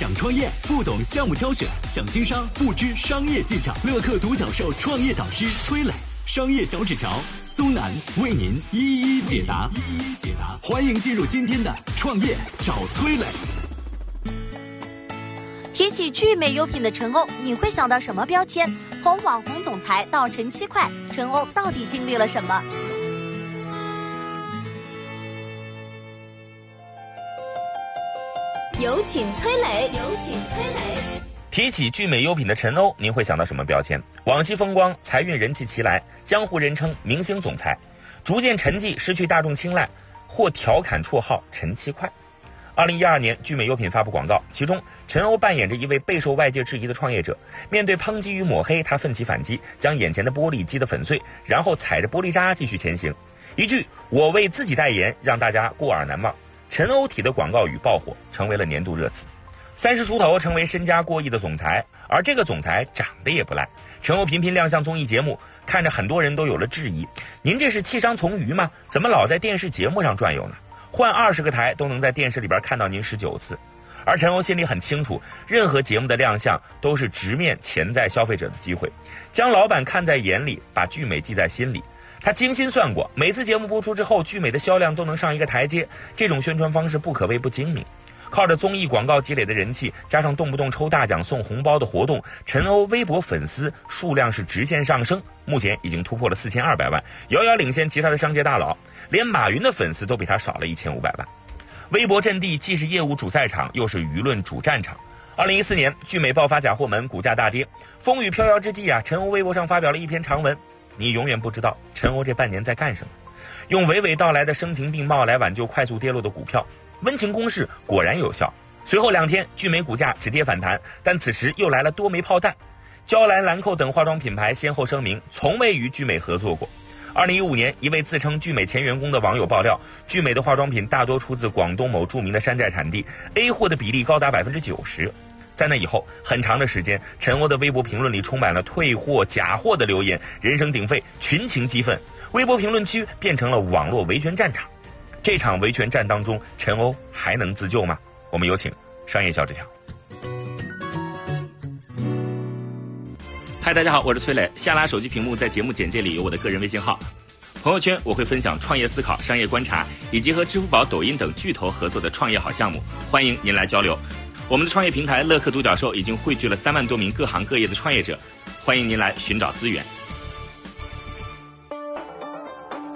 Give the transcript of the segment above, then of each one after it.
想创业不懂项目挑选，想经商不知商业技巧。乐客独角兽创业导师崔磊，商业小纸条苏南为您一一解答。一一解答，欢迎进入今天的创业找崔磊。提起聚美优品的陈欧，你会想到什么标签？从网红总裁到陈七块，陈欧到底经历了什么？有请崔磊。有请崔磊。提起聚美优品的陈欧，您会想到什么标签？往昔风光，财运人气齐来，江湖人称明星总裁，逐渐沉寂，失去大众青睐，或调侃绰号“陈七块”。二零一二年，聚美优品发布广告，其中陈欧扮演着一位备受外界质疑的创业者，面对抨击与抹黑，他奋起反击，将眼前的玻璃击得粉碎，然后踩着玻璃渣继续前行。一句“我为自己代言”，让大家过耳难忘。陈欧体的广告语爆火，成为了年度热词。三十出头成为身家过亿的总裁，而这个总裁长得也不赖。陈欧频频亮相综艺节目，看着很多人都有了质疑：您这是弃商从娱吗？怎么老在电视节目上转悠呢？换二十个台都能在电视里边看到您十九次。而陈欧心里很清楚，任何节目的亮相都是直面潜在消费者的机会，将老板看在眼里，把聚美记在心里。他精心算过，每次节目播出之后，聚美的销量都能上一个台阶。这种宣传方式不可谓不精明。靠着综艺广告积累的人气，加上动不动抽大奖送红包的活动，陈欧微博粉丝数量是直线上升，目前已经突破了四千二百万，遥遥领先其他的商界大佬。连马云的粉丝都比他少了一千五百万。微博阵地既是业务主赛场，又是舆论主战场。二零一四年，聚美爆发假货门，股价大跌，风雨飘摇之际啊，陈欧微博上发表了一篇长文。你永远不知道陈欧这半年在干什么，用娓娓道来的声情并茂来挽救快速跌落的股票，温情攻势果然有效。随后两天，聚美股价止跌反弹，但此时又来了多枚炮弹。娇兰、兰蔻等化妆品牌先后声明，从未与聚美合作过。二零一五年，一位自称聚美前员工的网友爆料，聚美的化妆品大多出自广东某著名的山寨产地，A 货的比例高达百分之九十。在那以后很长的时间，陈欧的微博评论里充满了退货、假货的留言，人声鼎沸，群情激愤，微博评论区变成了网络维权战场。这场维权战当中，陈欧还能自救吗？我们有请商业小纸条。嗨，大家好，我是崔磊。下拉手机屏幕，在节目简介里有我的个人微信号。朋友圈我会分享创业思考、商业观察，以及和支付宝、抖音等巨头合作的创业好项目，欢迎您来交流。我们的创业平台乐客独角兽已经汇聚了三万多名各行各业的创业者，欢迎您来寻找资源。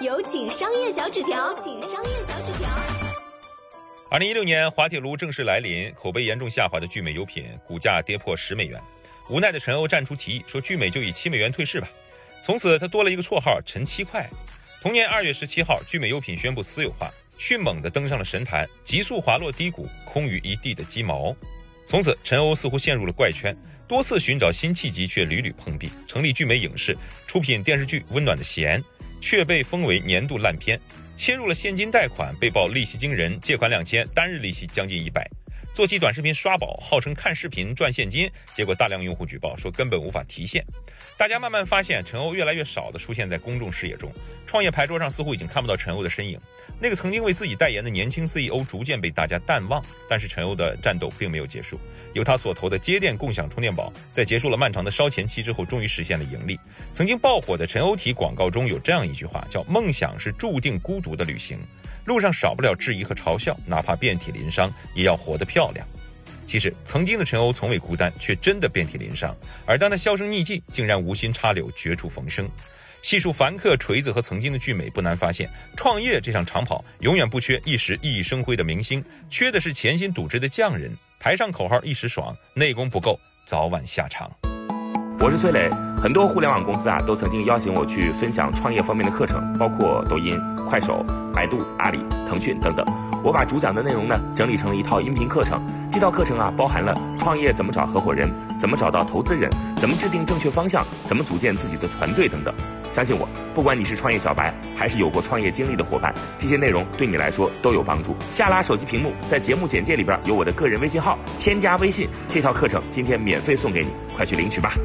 有请商业小纸条，请商业小纸条。二零一六年滑铁卢正式来临，口碑严重下滑的聚美优品股价跌破十美元，无奈的陈欧站出提议说聚美就以七美元退市吧，从此他多了一个绰号陈七块。同年二月十七号，聚美优品宣布私有化。迅猛地登上了神坛，急速滑落低谷，空余一地的鸡毛。从此，陈欧似乎陷入了怪圈，多次寻找新契机，却屡屡碰壁。成立聚美影视，出品电视剧《温暖的弦》，却被封为年度烂片。切入了现金贷款，被曝利息惊人，借款两千，单日利息将近一百。做起短视频刷宝，号称看视频赚现金，结果大量用户举报说根本无法提现。大家慢慢发现，陈欧越来越少的出现在公众视野中，创业牌桌上似乎已经看不到陈欧的身影。那个曾经为自己代言的年轻 CEO 逐渐被大家淡忘，但是陈欧的战斗并没有结束。由他所投的接电共享充电宝，在结束了漫长的烧钱期之后，终于实现了盈利。曾经爆火的陈欧体广告中有这样一句话，叫“梦想是注定孤独的旅行，路上少不了质疑和嘲笑，哪怕遍体鳞伤，也要活得漂亮。”其实，曾经的陈欧从未孤单，却真的遍体鳞伤。而当他销声匿迹，竟然无心插柳，绝处逢生。细数凡客、锤子和曾经的聚美，不难发现，创业这场长跑永远不缺一时熠熠生辉的明星，缺的是潜心笃直的匠人。台上口号一时爽，内功不够，早晚下场。我是崔磊，很多互联网公司啊，都曾经邀请我去分享创业方面的课程，包括抖音、快手、百度、阿里、腾讯等等。我把主讲的内容呢，整理成了一套音频课程。这套课程啊，包含了创业怎么找合伙人，怎么找到投资人，怎么制定正确方向，怎么组建自己的团队等等。相信我，不管你是创业小白，还是有过创业经历的伙伴，这些内容对你来说都有帮助。下拉手机屏幕，在节目简介里边有我的个人微信号，添加微信，这套课程今天免费送给你，快去领取吧。